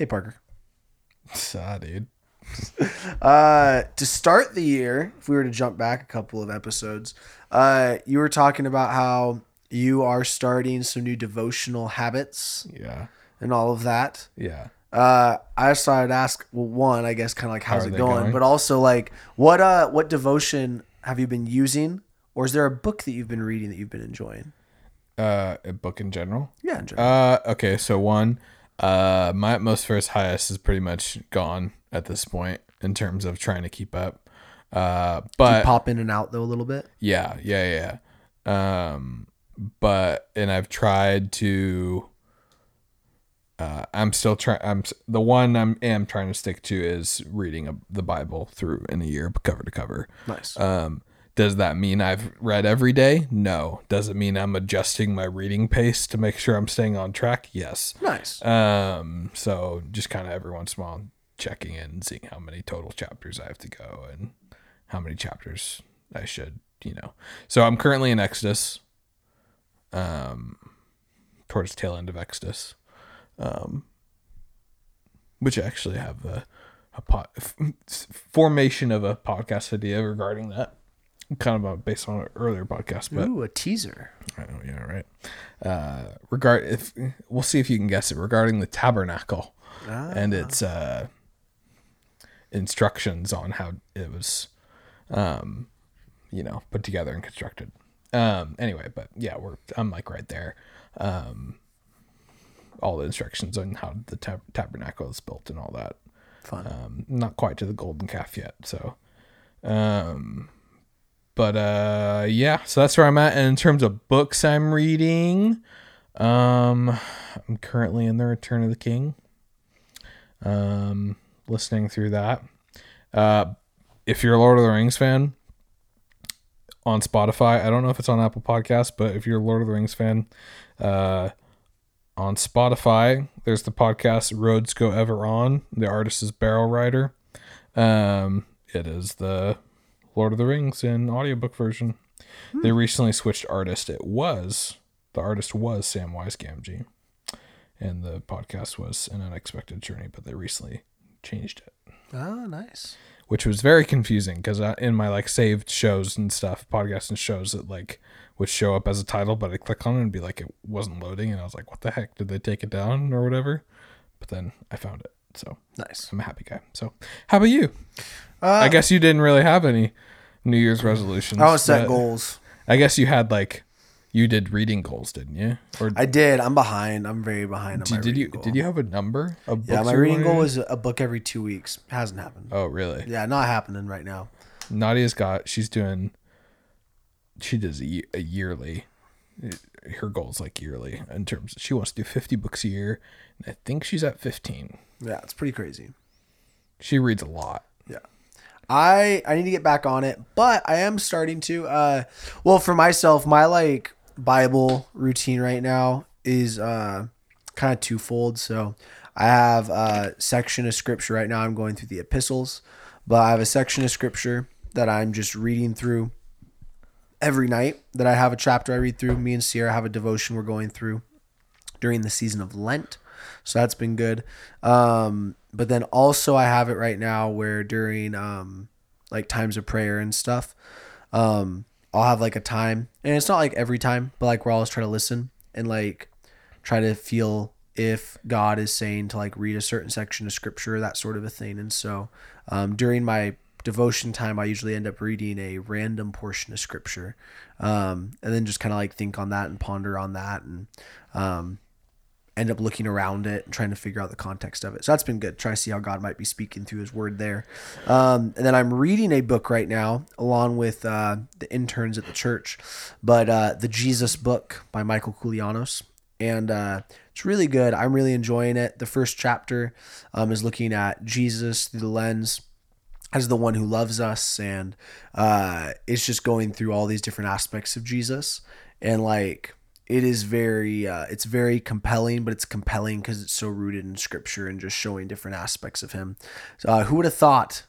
Hey, Parker. Ah, dude. Uh, to start the year, if we were to jump back a couple of episodes, uh, you were talking about how you are starting some new devotional habits Yeah. and all of that. Yeah. Uh, I just thought I'd ask, well, one, I guess, kind of like how's are it going, going? but also like what uh what devotion have you been using, or is there a book that you've been reading that you've been enjoying? Uh, a book in general. Yeah, in general. Uh, okay. So one, uh, my utmost for his highest is pretty much gone at this point in terms of trying to keep up. Uh, but pop in and out though a little bit. Yeah, yeah, yeah. Um, but and I've tried to. Uh, I'm still trying. I'm the one I'm am trying to stick to is reading a, the Bible through in a year, cover to cover. Nice. Um, does that mean I've read every day? No. Does it mean I'm adjusting my reading pace to make sure I'm staying on track? Yes. nice. Um, so just kind of every once in a while checking in and seeing how many total chapters I have to go and how many chapters I should, you know. So I'm currently in Exodus, um, towards the tail end of Exodus, um, which I actually have a, a pot, formation of a podcast idea regarding that. Kind of uh, based on an earlier podcast, but Ooh, a teaser. Oh yeah, right. Uh, regard if we'll see if you can guess it regarding the tabernacle and its uh, instructions on how it was, um, you know, put together and constructed. Um, anyway, but yeah, we're I'm like right there. Um, all the instructions on how the tab- tabernacle is built and all that. Fun. Um, not quite to the golden calf yet, so. Um, but uh, yeah, so that's where I'm at. And in terms of books I'm reading, um, I'm currently in the Return of the King. Um, listening through that. Uh, if you're a Lord of the Rings fan, on Spotify, I don't know if it's on Apple Podcasts, but if you're a Lord of the Rings fan, uh, on Spotify, there's the podcast Roads Go Ever On. The artist is Barrel Rider. Um, it is the Lord of the Rings in audiobook version. They hmm. recently switched artist. It was the artist was Samwise Gamgee, and the podcast was an unexpected journey. But they recently changed it, Oh, nice. which was very confusing because in my like saved shows and stuff, podcasts and shows that like would show up as a title, but I click on it and be like it wasn't loading, and I was like, what the heck? Did they take it down or whatever? But then I found it, so Nice. I'm a happy guy. So, how about you? Uh, I guess you didn't really have any New Year's resolutions. I don't set goals. I guess you had like you did reading goals, didn't you? Or I did. I'm behind. I'm very behind on my did, did you goal. did you have a number of books? Yeah, my reading goal was a book every two weeks. Hasn't happened. Oh, really? Yeah, not happening right now. Nadia's got. She's doing. She does a, a yearly. Her goal's like yearly in terms. She wants to do fifty books a year, and I think she's at fifteen. Yeah, it's pretty crazy. She reads a lot. Yeah. I I need to get back on it, but I am starting to uh well for myself, my like Bible routine right now is uh kind of twofold. So I have a section of scripture right now. I'm going through the epistles, but I have a section of scripture that I'm just reading through every night that I have a chapter I read through. Me and Sierra have a devotion we're going through during the season of Lent. So that's been good. Um, but then also I have it right now where during um, like times of prayer and stuff, um, I'll have like a time, and it's not like every time, but like where I'll always try to listen and like try to feel if God is saying to like read a certain section of scripture, that sort of a thing. And so um, during my devotion time, I usually end up reading a random portion of scripture, um, and then just kind of like think on that and ponder on that, and um, end up looking around it and trying to figure out the context of it. So that's been good. Try to see how God might be speaking through His Word there. Um, and then I'm reading a book right now, along with uh, the interns at the church, but uh, the Jesus Book by Michael Koulianos, and uh, it's really good. I'm really enjoying it. The first chapter um, is looking at Jesus through the lens as the one who loves us and uh it's just going through all these different aspects of jesus. And like it is very uh it's very compelling but it's compelling because it's so rooted in scripture and just showing different aspects of him. So, uh, who would have thought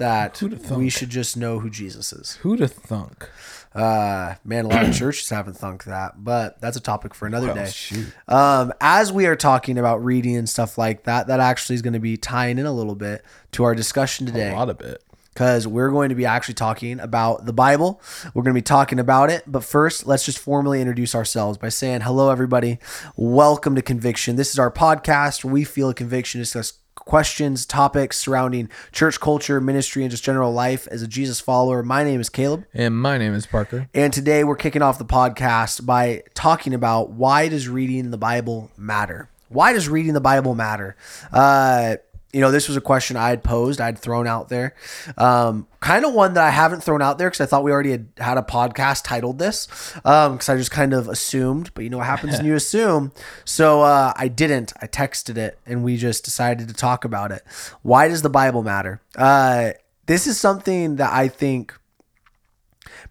that we should just know who Jesus is. Who to thunk? Uh, man, a lot of churches haven't thunk that, but that's a topic for another Well, day. shoot. Um, as we are talking about reading and stuff like that, that actually is going to be tying in a little bit to our discussion today. A lot of it. because we're going to be actually talking about the Bible. We're going to be talking about it. But first, let's just formally introduce ourselves by saying, hello, everybody. Welcome to Conviction. This is our podcast where we feel a conviction to discuss questions, topics surrounding church culture, ministry, and just general life as a Jesus follower. My name is Caleb. And my name is Parker. And today we're kicking off the podcast by talking about why does reading the Bible matter? Why does reading the Bible matter? Uh, you know, this was a question I had posed, I'd thrown out there. Um, kind of one that I haven't thrown out there because I thought we already had had a podcast titled this. Because I just kind of assumed, but you know what happens when you assume. So uh, I didn't. I texted it and we just decided to talk about it. Why does the Bible matter? Uh, this is something that I think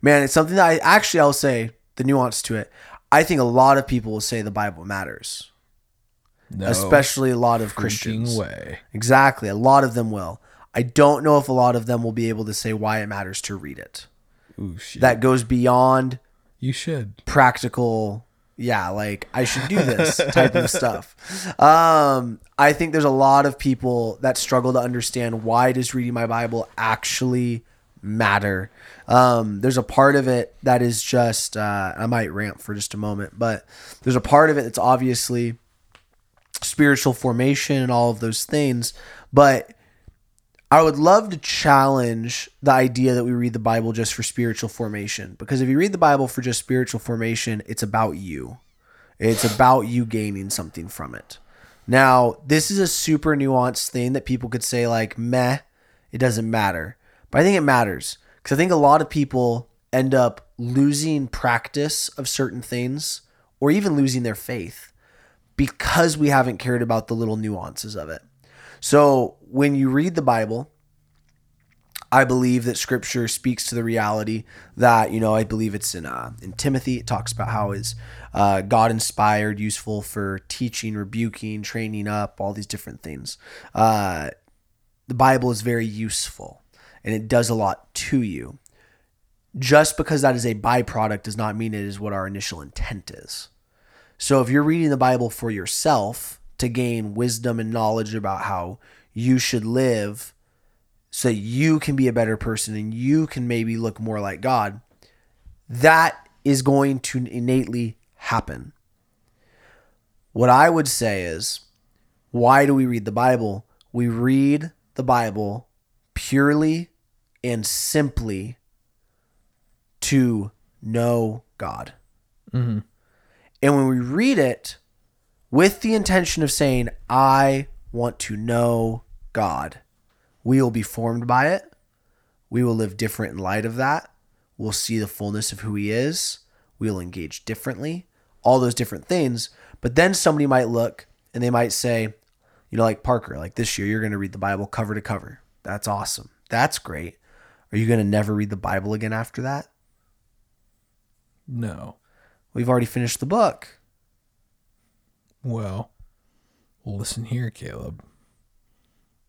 man, it's something that I actually I'll say the nuance to it. I think a lot of people will say the Bible matters, No especially a lot of Christians. way. Exactly, a lot of them will. I don't know if a lot of them will be able to say why it matters to read it. Ooh, shit. That goes beyond you should. practical yeah like i should do this type of stuff um i think there's a lot of people that struggle to understand why does reading my bible actually matter um there's a part of it that is just uh i might rant for just a moment but there's a part of it that's obviously spiritual formation and all of those things but I would love to challenge the idea that we read the Bible just for spiritual formation. Because if you read the Bible for just spiritual formation, it's about you. It's about you gaining something from it. Now, this is a super nuanced thing that people could say, like, meh, it doesn't matter. But I think it matters. Because I think a lot of people end up losing practice of certain things or even losing their faith because we haven't cared about the little nuances of it. So when you read the Bible, I believe that Scripture speaks to the reality that you know. I believe it's in uh, in Timothy. It talks about how is uh, God inspired, useful for teaching, rebuking, training up, all these different things. Uh, the Bible is very useful, and it does a lot to you. Just because that is a byproduct does not mean it is what our initial intent is. So if you're reading the Bible for yourself to gain wisdom and knowledge about how you should live so you can be a better person and you can maybe look more like God, that is going to innately happen. What I would say is, why do we read the Bible? We read the Bible purely and simply to know God. Mhm. And when we read it with the intention of saying, I want to know God, we will be formed by it. We will live different in light of that. We'll see the fullness of who He is. We'll engage differently, all those different things. But then somebody might look and they might say, you know, like Parker, like this year, you're going to read the Bible cover to cover. That's awesome. That's great. Are you going to never read the Bible again after that? No. We've already finished the book. Well, listen here, Caleb.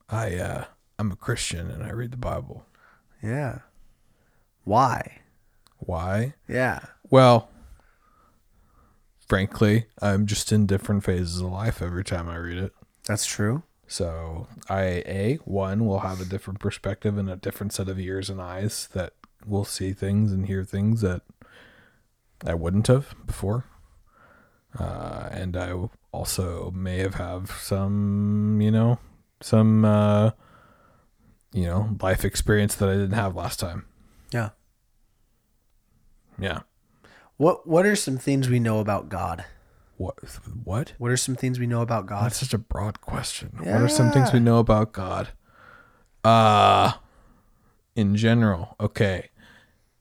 I uh I'm a Christian and I read the Bible. Yeah. Why? Why? Yeah. Well, frankly, I'm just in different phases of life every time I read it. That's true. So I a one will have a different perspective and a different set of ears and eyes that will see things and hear things that I wouldn't have before. Uh, and I also may have have some, you know, some, uh, you know, life experience that I didn't have last time. Yeah. Yeah. What What are some things we know about God? What? What? What are some things we know about God? That's such a broad question. What are some things we know about God? Uh in general, okay.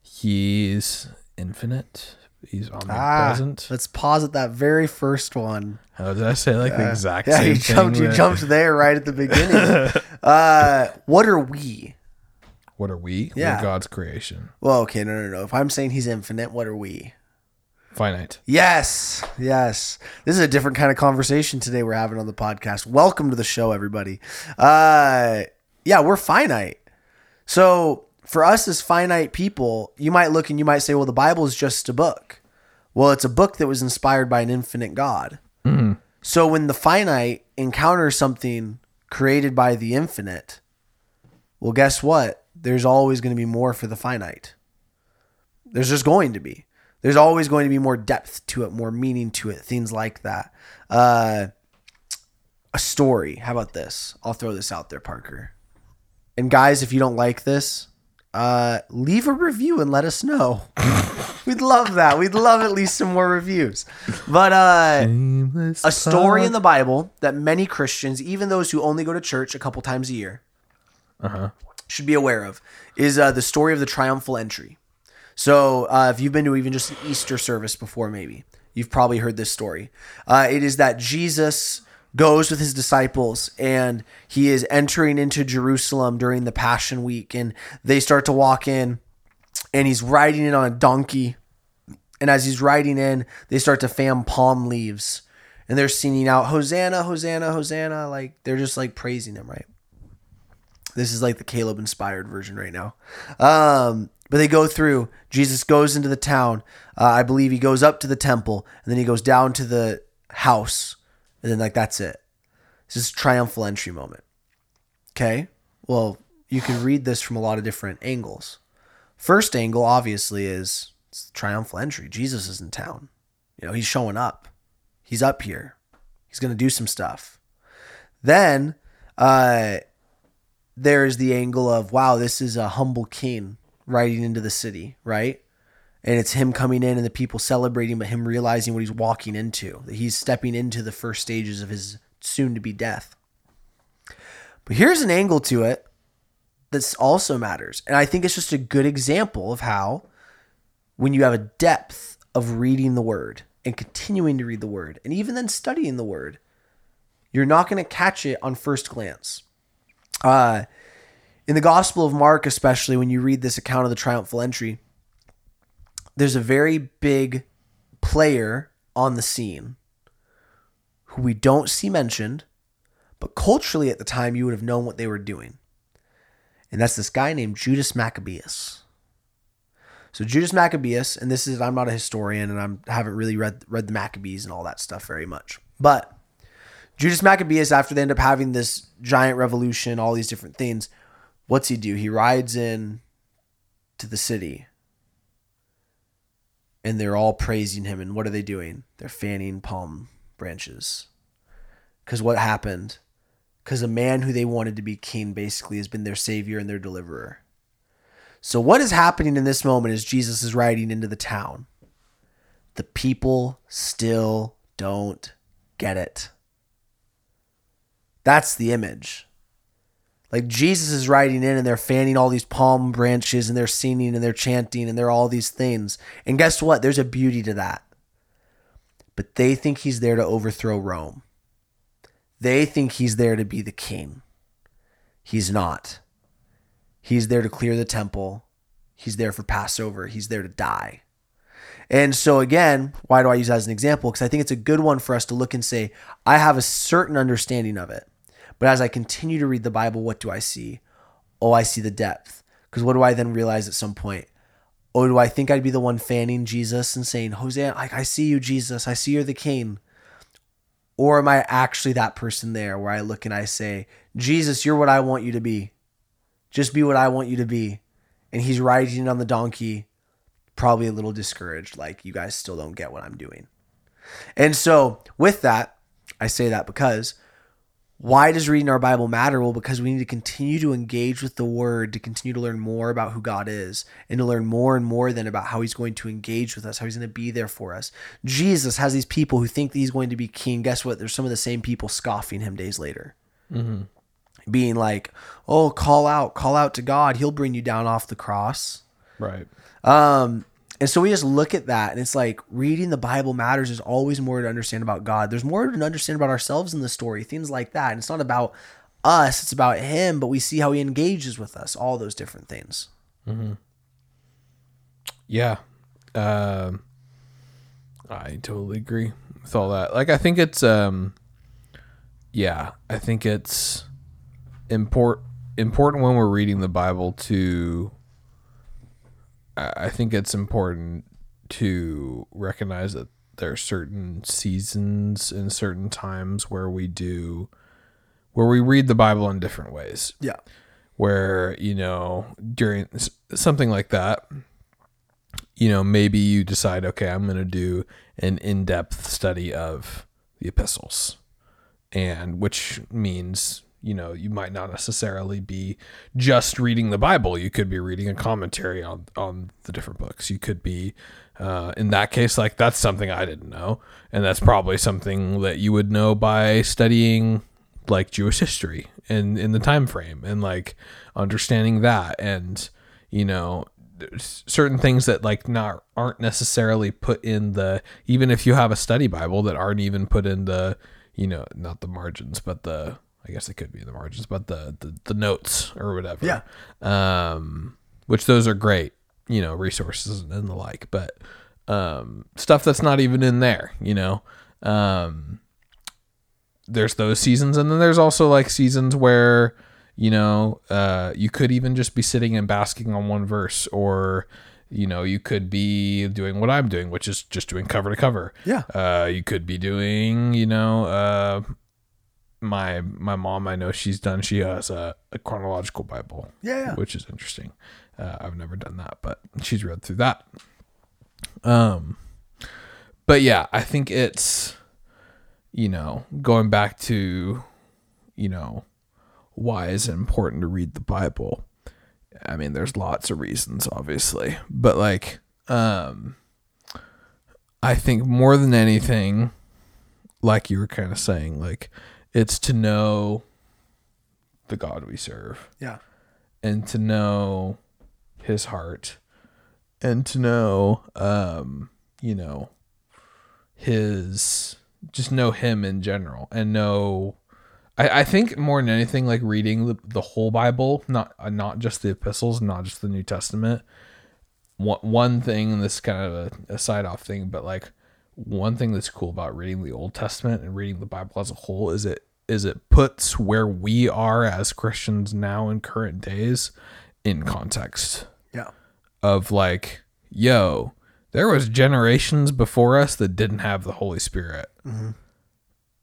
He's infinite. He's omnipresent. let's pause at that very first one. How did I say like the exact Yeah, same you thing? jumped. You jumped there right at the beginning. uh, what are we? What are we? Yeah. We're God's creation. Well, okay, no, no, no. If I'm saying He's infinite, what are we? Finite. Yes, yes. This is a different kind of conversation today we're having on the podcast. Welcome to the show, everybody. Uh, yeah, we're finite. So for us as finite people, you might look and you might say, well, the Bible is just a book. Well, it's a book that was inspired by an infinite God. So when the finite encounters something created by the infinite, well, guess what? There's always going to be more for the finite. There's just going to be. There's always going to be more depth to it, more meaning to it, things like that. Uh, a story. How about this? I'll throw this out there, Parker. And guys, if you don't like this, uh, leave a review and let us know. We'd love that. We'd love at least some more reviews. But uh, a story in the Bible that many Christians, even those who only go to church a couple times a year, uh-huh. should be aware of is uh, the story of the triumphal entry. So, uh, if you've been to even just an Easter service before, maybe you've probably heard this story. Uh, it is that Jesus goes with his disciples and he is entering into Jerusalem during the Passion Week, and they start to walk in, and he's riding in on a donkey. And as he's riding in, they start to fan palm leaves and they're singing out, Hosanna, Hosanna, Hosanna. Like they're just like praising him, right? This is like the Caleb inspired version right now. Um, but they go through. Jesus goes into the town. Uh, I believe he goes up to the temple and then he goes down to the house. And then, like, that's it. Is a triumphal entry moment. Okay. Well, you can read this from a lot of different angles. First angle, obviously, is it's triumphal entry. Jesus is in town. You know, he's showing up. He's up here. He's going to do some stuff. Then, uh, there's the angle of wow, this is a humble king riding into the city, right? And it's him coming in and the people celebrating, but him realizing what he's walking into, that he's stepping into the first stages of his soon to be death. But here's an angle to it that also matters. And I think it's just a good example of how, when you have a depth of reading the word and continuing to read the word, and even then studying the word, you're not going to catch it on first glance uh, in the Gospel of Mark, especially when you read this account of the triumphal entry, there's a very big player on the scene who we don't see mentioned, but culturally at the time you would have known what they were doing. And that's this guy named Judas Maccabeus. So Judas Maccabeus, and this is I'm not a historian and I'm, I haven't really read read the Maccabees and all that stuff very much. But Judas Maccabeus, after they end up having this giant revolution, all these different things, what's he do? He rides in to the city and they're all praising him. And what are they doing? They're fanning palm branches. Because what happened? Because a man who they wanted to be king basically has been their savior and their deliverer. So, what is happening in this moment as Jesus is riding into the town? The people still don't get it. That's the image. Like Jesus is riding in and they're fanning all these palm branches and they're singing and they're chanting and they're all these things. And guess what? There's a beauty to that. But they think he's there to overthrow Rome. They think he's there to be the king. He's not. He's there to clear the temple. He's there for Passover. He's there to die. And so, again, why do I use that as an example? Because I think it's a good one for us to look and say, I have a certain understanding of it. But as I continue to read the Bible, what do I see? Oh, I see the depth. Because what do I then realize at some point? Oh, do I think I'd be the one fanning Jesus and saying, Hosanna, like, I see you, Jesus. I see you're the king. Or am I actually that person there where I look and I say, Jesus, you're what I want you to be. Just be what I want you to be. And he's riding on the donkey, probably a little discouraged, like, you guys still don't get what I'm doing. And so, with that, I say that because why does reading our Bible matter? Well, because we need to continue to engage with the Word, to continue to learn more about who God is, and to learn more and more then about how He's going to engage with us, how He's going to be there for us. Jesus has these people who think that He's going to be king. Guess what? There's some of the same people scoffing Him days later. Being like, oh, call out, call out to God. He'll bring you down off the cross. Right. Um, and so we just look at that, and it's like reading the Bible matters. There's always more to understand about God. There's more to understand about ourselves in the story, things like that. And it's not about us; it's about Him. But we see how He engages with us, all those different things. Mm-hmm. Yeah. Um I totally agree with all that. Like I think it's um yeah, I think it's import important when we're reading the Bible to. I think it's important to recognize that there are certain seasons and certain times where we do, where we read the Bible in different ways. Yeah. Where you know during something like that, you know maybe you decide, okay, I'm going to do an in-depth study of the epistles and which means you know you might not necessarily be just reading the bible. You could be reading a commentary on on the different books. You could be uh, in that case like that's something i didn't know. And that's probably something that you would know by studying like jewish history and in the time frame and like understanding that. And you know certain things that like not aren't necessarily put in the even if you have a study bible that aren't even put in the you know not the margins but the i guess it could be in the margins but the the, the notes or whatever Yeah. um which those are great you know resources and the like but um stuff that's not even in there you know um there's those seasons and then there's also like seasons where you know uh you could even just be sitting and basking on one verse or you know you could be doing what i'm doing which is just doing cover to cover Yeah. uh you could be doing you know uh my my mom i know she's done she has a, a chronological bible. Yeah, which is interesting. Uh, i've never done that but she's read through that. Um but yeah i think it's you know going back to you know why is it important to read the bible? I mean there's lots of reasons obviously. But like um i think more than anything like you were kind of saying like it's to know the god we serve. Yeah. and to know his heart. And to know um you know his just know him in general and know I, I think more than anything like reading the, the whole bible not uh, not just the epistles not just the new testament. One, one thing and this is kind of a, a side off thing but like one thing that's cool about reading the old testament and reading the bible as a whole is it is it puts where we are as christians now in current days in context. Yeah. of like yo there was generations before us that didn't have the holy spirit. Mm-hmm.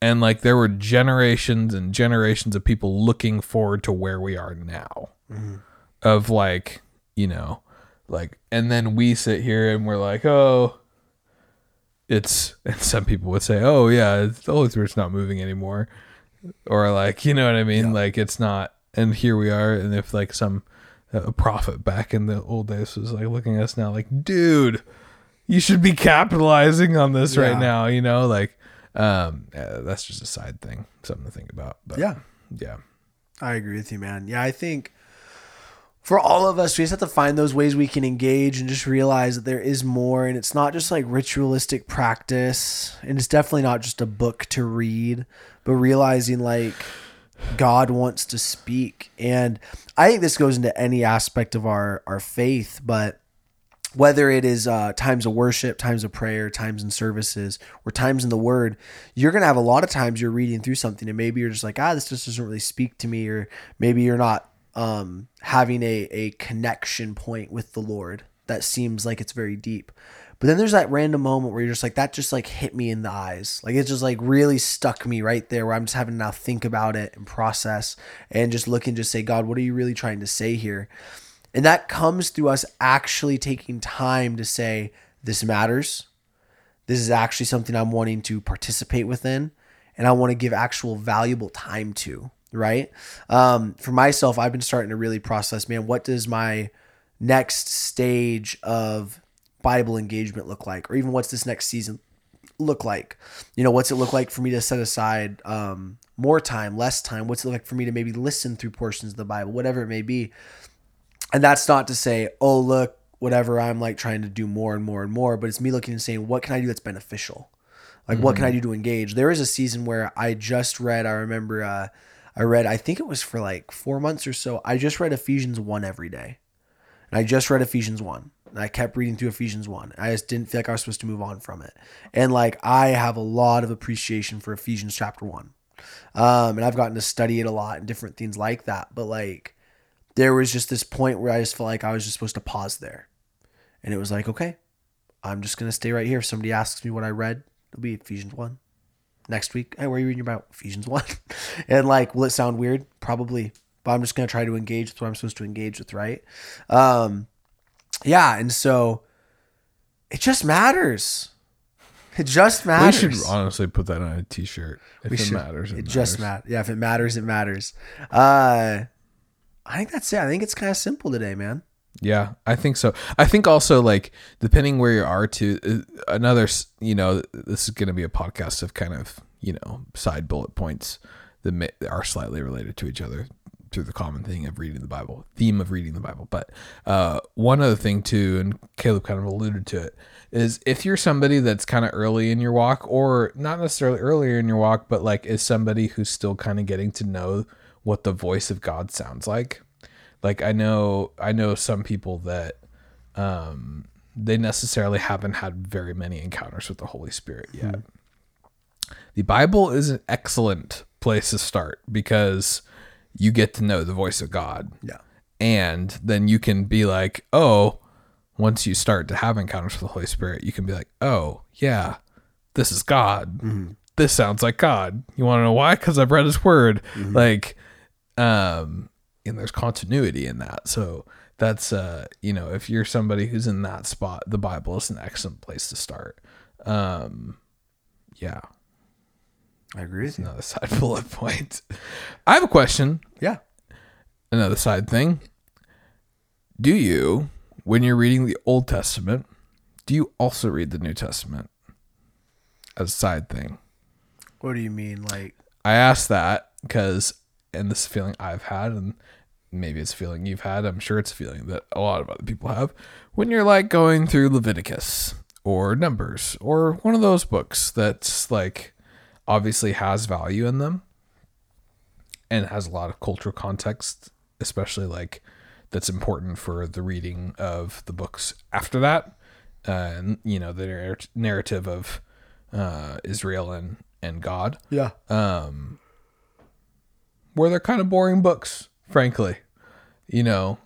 And like there were generations and generations of people looking forward to where we are now. Mm-hmm. Of like you know like and then we sit here and we're like oh it's and some people would say oh yeah the holy spirit's not moving anymore. Or like you know what i mean? Like it's not and here we are and if like some a prophet back in the old days was like looking at us now like dude you should be capitalizing on this right now you know? Like um yeah, that's just a side thing something to think about but Yeah. yeah. I agree with you, man. Yeah, I think for all of us, we just have to find those ways we can engage and just realize that there is more. And it's not just like ritualistic practice. And it's definitely not just a book to read, but realizing like God wants to speak. And I think this goes into any aspect of our, our faith, but whether it is uh, times of worship, times of prayer, times in services, or times in the Word, you're gonna have a lot of times you're reading through something and maybe you're just like, ah, this just doesn't really speak to me, or maybe you're not um, having a a connection point with the Lord that seems like it's very deep. But then there's that random moment where you're just like, that just like hit me in the eyes. Like it just like really stuck me right there where I'm just having to now think about it and process and just look and just say, God, what are you really trying to say here? And that comes through us actually taking time to say, this matters. This is actually something I'm wanting to participate within and I want to give actual valuable time to, right? Um, for myself, I've been starting to really process, man, what does my next stage of Bible engagement look like? Or even what's this next season look like? You know, what's it look like for me to set aside um, more time, less time? What's it look like for me to maybe listen through portions of the Bible, whatever it may be? And that's not to say, oh, look, whatever, I'm like trying to do more and more and more, but it's me looking and saying, what can I do that's beneficial? Like, what can I do to engage? There is a season where I just read, I remember, uh, I read, I think it was for like four months or so. I just read Ephesians 1 every day. And I just read Ephesians 1. And I kept reading through Ephesians 1. I just didn't feel like I was supposed to move on from it. And like, I have a lot of appreciation for Ephesians chapter 1. Um, and I've gotten to study it a lot and different things like that. But like, there was just this point where I just felt like I was just supposed to pause there. And it was like, okay, I'm just going to stay right here. If somebody asks me what I read, it'll be Ephesians 1. Next week, hey, where are you reading about? Ephesians 1. and like, will it sound weird? Probably. But I'm just going to try to engage with what I'm supposed to engage with, right? Um, yeah. And so it just matters. It just matters. We should honestly put that on a t-shirt. If We it should. matters, it, It just matters. matters. Yeah, if it matters, it matters. Uh, I think that's it. I think it's kind of simple today, man. Yeah, I think so. I think also like depending where you are to uh, another, you know, this is going to be a podcast of kind of, you know, side bullet points that are slightly related to each other through the common thing of reading the Bible, theme of reading the Bible. But uh, one other thing too, and Caleb kind of alluded to it, is if you're somebody that's kind of early in your walk, or not necessarily earlier in your walk, but like is somebody who's still kind of getting to know what the voice of God sounds like like i know i know some people that um they necessarily haven't had very many encounters with the holy spirit yet. The bible is an excellent place to start because you get to know the voice of god. Yeah. and then you can be like oh once you start to have encounters with the holy spirit you can be like oh yeah this is god. This sounds like god. You want to know why? Because i've read his word. Like um and there's continuity in that. So that's uh you know if you're somebody who's in that spot the bible is an excellent place to start. Um yeah. I agree with you. another side bullet point. I have a question. Yeah. another side thing. Do you when you're reading the old testament do you also read the new testament? As a side thing. What do you mean? Like, I asked that because, and this feeling I've had, and maybe it's a feeling you've had. I'm sure it's a feeling that a lot of other people have. When you're like going through Leviticus or Numbers or one of those books that's like obviously has value in them and has a lot of cultural context, especially like that's important for the reading of the books after that. Uh, and, you know, the narr- narrative of uh, Israel and, and God yeah. um where they're kind of boring books frankly you know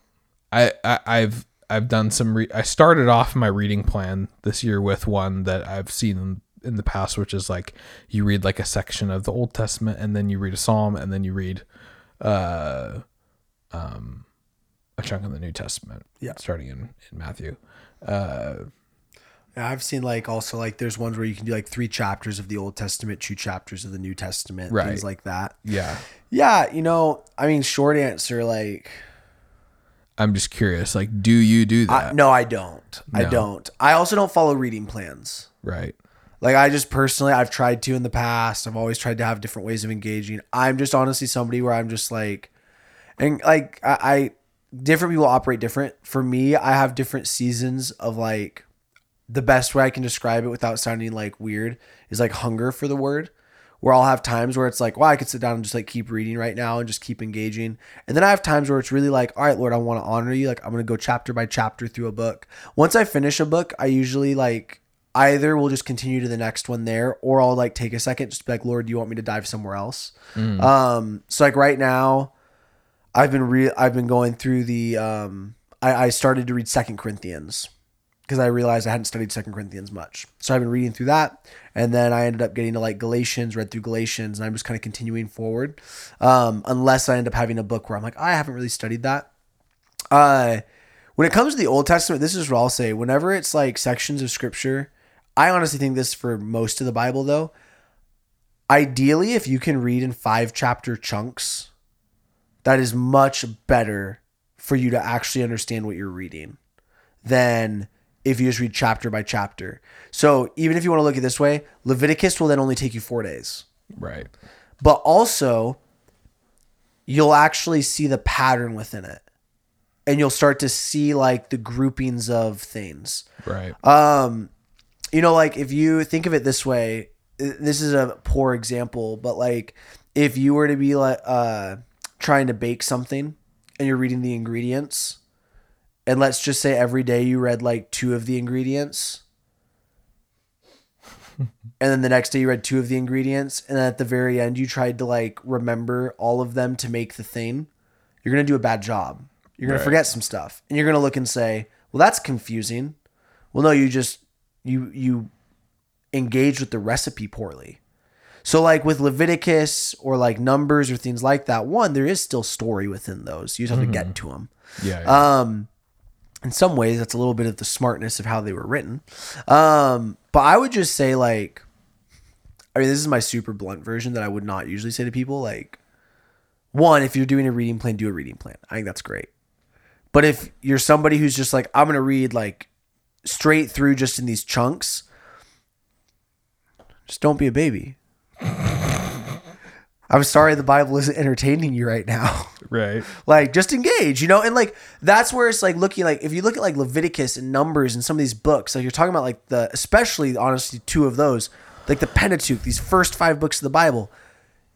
I, I i've i've done some re- i started off my reading plan this year with one that i've seen in, in the past which is like you read like a section of the old testament and then you read a psalm and then you read uh um a chunk of the new testament Yeah. starting in in matthew uh I've seen like also like there's ones where you can do like three chapters of the Old Testament, two chapters of the New Testament, Right. things like that. yeah Yeah, you know, I mean, short answer, like, i'm just curious like do you do I, that no, I don't. I don't. I also don't follow reading plans. right Like I just personally, I've tried to in the past. I've always tried to have different ways of engaging. I'm just honestly somebody where I'm just like, and like I, I different people operate different. For me, I have different seasons of like the best way I can describe it without sounding like weird is like hunger for the word. Where I'll have times where it's like, well, I could sit down and just like keep reading right now and just keep engaging. And then I have times where it's really like, all right, Lord, I want to honor you. Like I'm gonna go chapter by chapter through a book. Once I finish a book, I usually like either we'll just continue to the next one there, or I'll like take a second just be like, Lord, do you want me to dive somewhere else? Um, so like right now, I've been re- I've been going through the um, I, I started to read Second Corinthians because I realized I hadn't studied Second Corinthians much. So I've been reading through that, and then I ended up getting to like Galatians, read through Galatians, and I'm just kind of continuing forward. Um, unless I end up having a book where I'm like, I haven't really studied that. Uh, when it comes to the Old Testament, this is what I'll say. Whenever it's like sections of Scripture, I honestly think this for most of the Bible though. Ideally, if you can read in five chapter chunks, that is much better for you to actually understand what you're reading than if you just read chapter by chapter. So even if you want to look at it this way, Leviticus will then only take you four days. right But also, you'll actually see the pattern within it. And you'll start to see like the groupings of things. right Um, you know, like if you think of it this way, this is a poor example, but like if you were to be like uh trying to bake something and you're reading the ingredients, and let's just say every day you read like two of the ingredients. and then the next day you read two of the ingredients, and then at the very end you tried to like remember all of them to make the thing, you're gonna do a bad job You're going Right. to forget some stuff. And you're going to look and say, "Well, that's confusing." Well, no, you just you you engage with the recipe poorly. So like with Leviticus or like Numbers or things like that, one there is still story within those. You just have to get to them. Yeah. yeah. Um, in some ways, that's a little bit of the smartness of how they were written. Um, but I would just say like, I mean, this is my super blunt version that I would not usually say to people. Like, one, if you're doing a reading plan, do a reading plan. I think that's great. But if you're somebody who's just like, I'm gonna read like straight through just in these chunks, just don't be a baby. I'm sorry the Bible isn't entertaining you right now. right. like just engage you know and like that's where it's like looking like if you look at like leviticus and numbers and some of these books like you're talking about like the especially honestly two of those like the pentateuch these first five books of the bible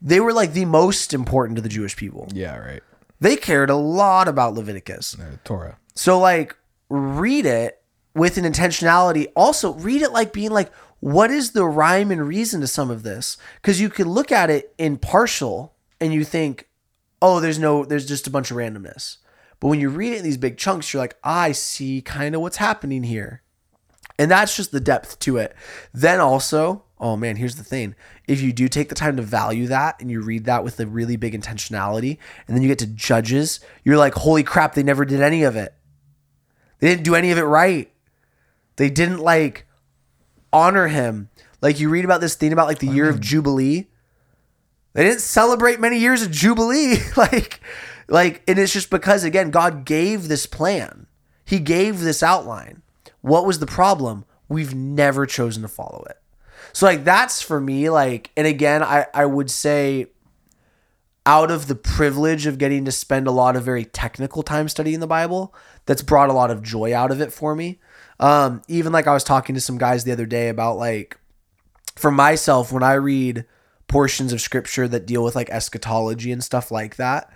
they were like the most important to the jewish people Yeah. Right. they cared a lot about leviticus Uh, Torah. so like read it with an intentionality. Also read it like being like, what is the rhyme and reason to some of this? Because you could look at it in partial and you think, oh, there's no, there's just a bunch of randomness. But when you read it in these big chunks, you're like, I see kind of what's happening here. And that's just the depth to it. Then also, oh man, here's the thing. If you do take the time to value that and you read that with a really big intentionality, and then you get to judges, you're like, holy crap, they never did any of it. They didn't do any of it right. They didn't like honor him. Like you read about this thing about like the year of Jubilee. They didn't celebrate many years of Jubilee. like, like, and it's just because again, God gave this plan. He gave this outline. What was the problem? We've never chosen to follow it. So like that's for me, like, and again, I, I would say out of the privilege of getting to spend a lot of very technical time studying the Bible, that's brought a lot of joy out of it for me. Um, even like I was talking to some guys the other day about like for myself when I read portions of scripture that deal with like eschatology and stuff like that,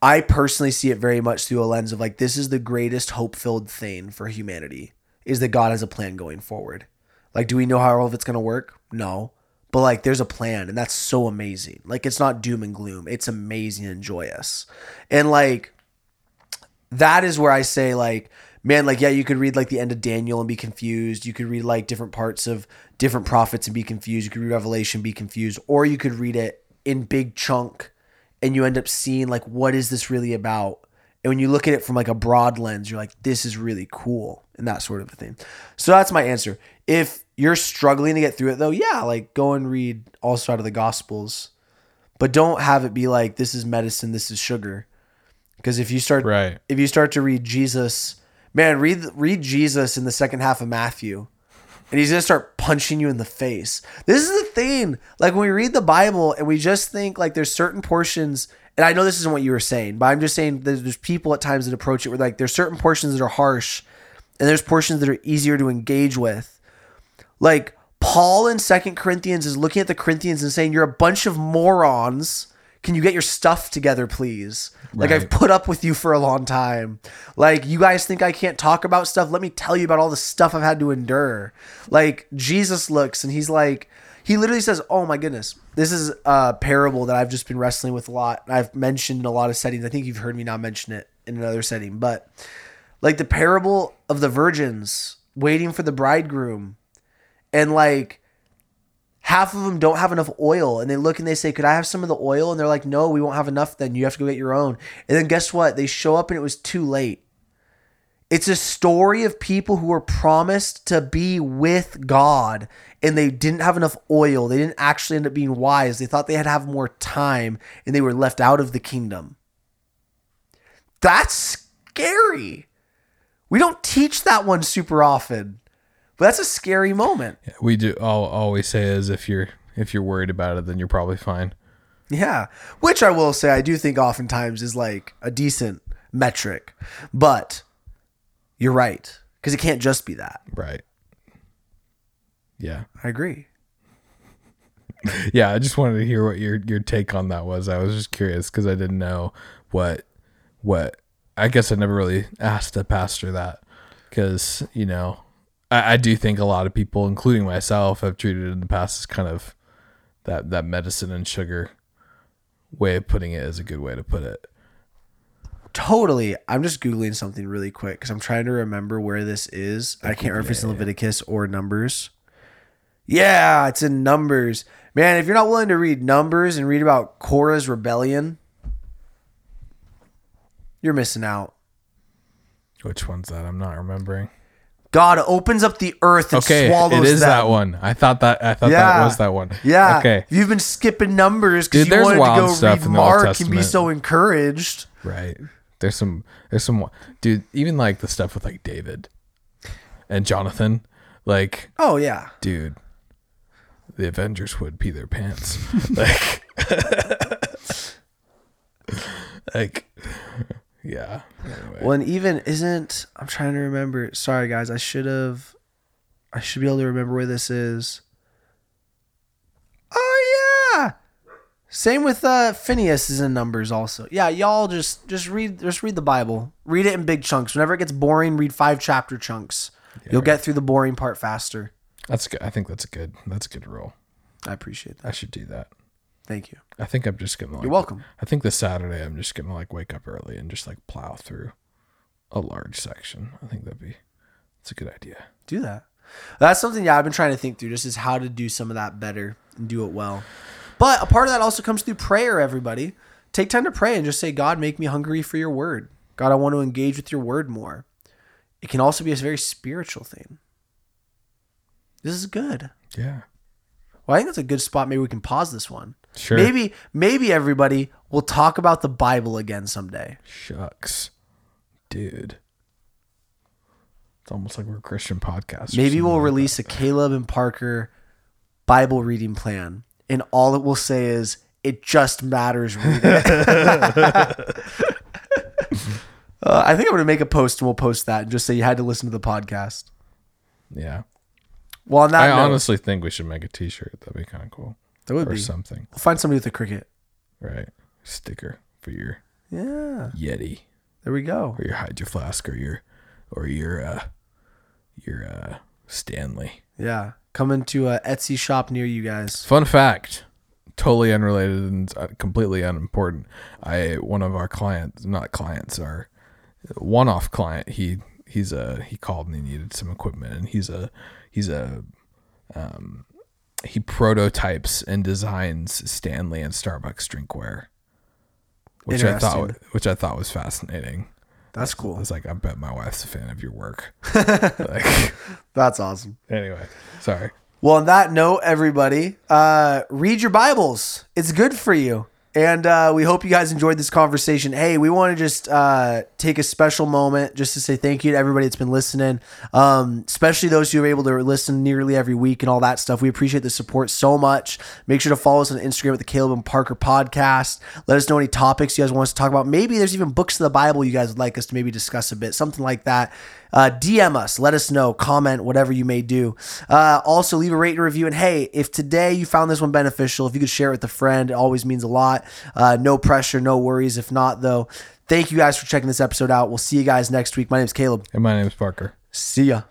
I personally see it very much through a lens of like this is the greatest hope-filled thing for humanity is that God has a plan going forward. Like do we know how all of it's going to work? No. But like there's a plan and that's so amazing. Like it's not doom and gloom. It's amazing and joyous. And like that is where I say like man like yeah you could read like the end of Daniel and be confused. You could read like different parts of different prophets and be confused. You could read Revelation be confused or you could read it in big chunk and you end up seeing like what is this really about? And when you look at it from like a broad lens, you're like this is really cool and that sort of a thing. So that's my answer. If you're struggling to get through it though, yeah, like go and read also out of the gospels. But don't have it be like this is medicine, this is sugar. Because if you start Right. if you start to read Jesus, man, read read Jesus in the second half of Matthew, and he's gonna start punching you in the face. This is the thing. Like when we read the Bible and we just think like there's certain portions, and I know this isn't what you were saying, but I'm just saying there's, there's people at times that approach it where like there's certain portions that are harsh, and there's portions that are easier to engage with. Like Paul in Second Corinthians is looking at the Corinthians and saying, "You're a bunch of morons." Can you get your stuff together, please? Like Right. I've put up with you for a long time. Like you guys think I can't talk about stuff? Let me tell you about all the stuff I've had to endure. Like Jesus looks and he's like he literally says, "Oh my goodness. This is a parable that I've just been wrestling with a lot. I've mentioned in a lot of settings. I think you've heard me not mention it in another setting, but like the parable of the virgins waiting for the bridegroom and like half of them don't have enough oil and they look and they say could i have some of the oil? And they're like no we won't have enough then. You have to go get your own. And then guess what? They show up and it was too late. It's a story of people who were promised to be with god and they didn't have enough oil. They didn't actually end up being wise. They thought they had to have more time and they were left out of the kingdom. That's scary. We don't teach that one super often but that's a scary moment We do. I'll always say is if you're if you're worried about it, then you're probably fine. Yeah, which I will say I do think oftentimes is like a decent metric, but you're right because it can't just be that. Right. Yeah. I agree. Yeah. I just wanted to hear what your your take on that was. I was just curious because I didn't know what what. I guess I never really asked a pastor that because you know I, I do think a lot of people, including myself, have treated it in the past as kind of that that medicine and sugar way of putting it is a good way to put it. Totally. I'm just googling something really quick because I'm trying to remember where this is. I can't remember if it's in Leviticus or Numbers. Yeah, it's in Numbers. Man, if you're not willing to read Numbers and read about Korah's rebellion, you're missing out. Which one's that? I'm not remembering. God opens up the earth and Okay, swallows it is them. that one. I thought that I thought Yeah. that was that one. Yeah. Okay. You've been skipping numbers because you there's wanted to go stuff read Mark and be so encouraged. Right. There's some there's some dude, even like the stuff with like David and Jonathan, like Oh yeah. dude, the Avengers would pee their pants. like like yeah. Anyway. Well, and even isn't I'm trying to remember. Sorry guys, I should have. I should be able to remember where this is. Oh yeah. Same with uh Phinehas is in numbers also. Yeah, y'all just just read just read the Bible. Read it in big chunks. Whenever it gets boring, read five chapter chunks. You'll get through the boring part faster. That's good. I think that's a good that's a good rule. I appreciate that. I should do that. Thank you. I think I'm just gonna like You're welcome. I think this Saturday I'm just gonna like wake up early and just like plow through a large section. I think that'd be it's a good idea. Do that. That's something yeah I've been trying to think through just is how to do some of that better and do it well. But a part of that also comes through prayer, everybody. Take time to pray and just say, God, make me hungry for your word. God, I want to engage with your word more. It can also be a very spiritual thing. This is good. Yeah. Well, I think that's a good spot. Maybe we can pause this one. Sure. Maybe, maybe everybody will talk about the Bible again someday. Shucks. Dude. It's almost like we're a Christian podcast. Maybe we'll like release a Caleb and Parker Bible reading plan, and all it will say is, "It just matters." Read it. uh, I think I'm gonna make a post and we'll post that and just say you had to listen to the podcast. Yeah. Well, on that I note, honestly think we should make a t shirt. That'd be kind of cool. That would Or be. something. We'll find somebody with a Cricut. Right. Sticker for your Yeah, Yeti. there we go. Or your Hydro Flask or your or your uh your uh Stanley. Yeah, coming to a Etsy shop near you guys. Fun fact, totally unrelated and uh, completely unimportant. I one of our clients, not clients, our one-off client. He he's a he called and he needed some equipment, and he's a he's a um he prototypes and designs Stanley and Starbucks drinkware, which I thought which I thought was fascinating. That's cool. was like, I bet my wife's a fan of your work. like, That's awesome. anyway, sorry. Well, on that note, everybody, uh, read your Bibles. It's good for you. And uh, we hope you guys enjoyed this conversation. Hey, we want to just uh, take a special moment just to say thank you to everybody that's been listening, um, especially those who are able to listen nearly every week and all that stuff. We appreciate the support so much. Make sure to follow us on Instagram at the Caleb and Parker podcast. Let us know any topics you guys want us to talk about. Maybe there's even books of the Bible you guys would like us to maybe discuss a bit, something like that. Uh, DM us, let us know, comment, whatever you may do. Uh, also, leave a rate and review. And hey, if today you found this one beneficial, if you could share it with a friend, it always means a lot. Uh, no pressure, no worries. If not, though, thank you guys for checking this episode out. We'll see you guys next week. My name is Caleb. And my name is Parker. See ya.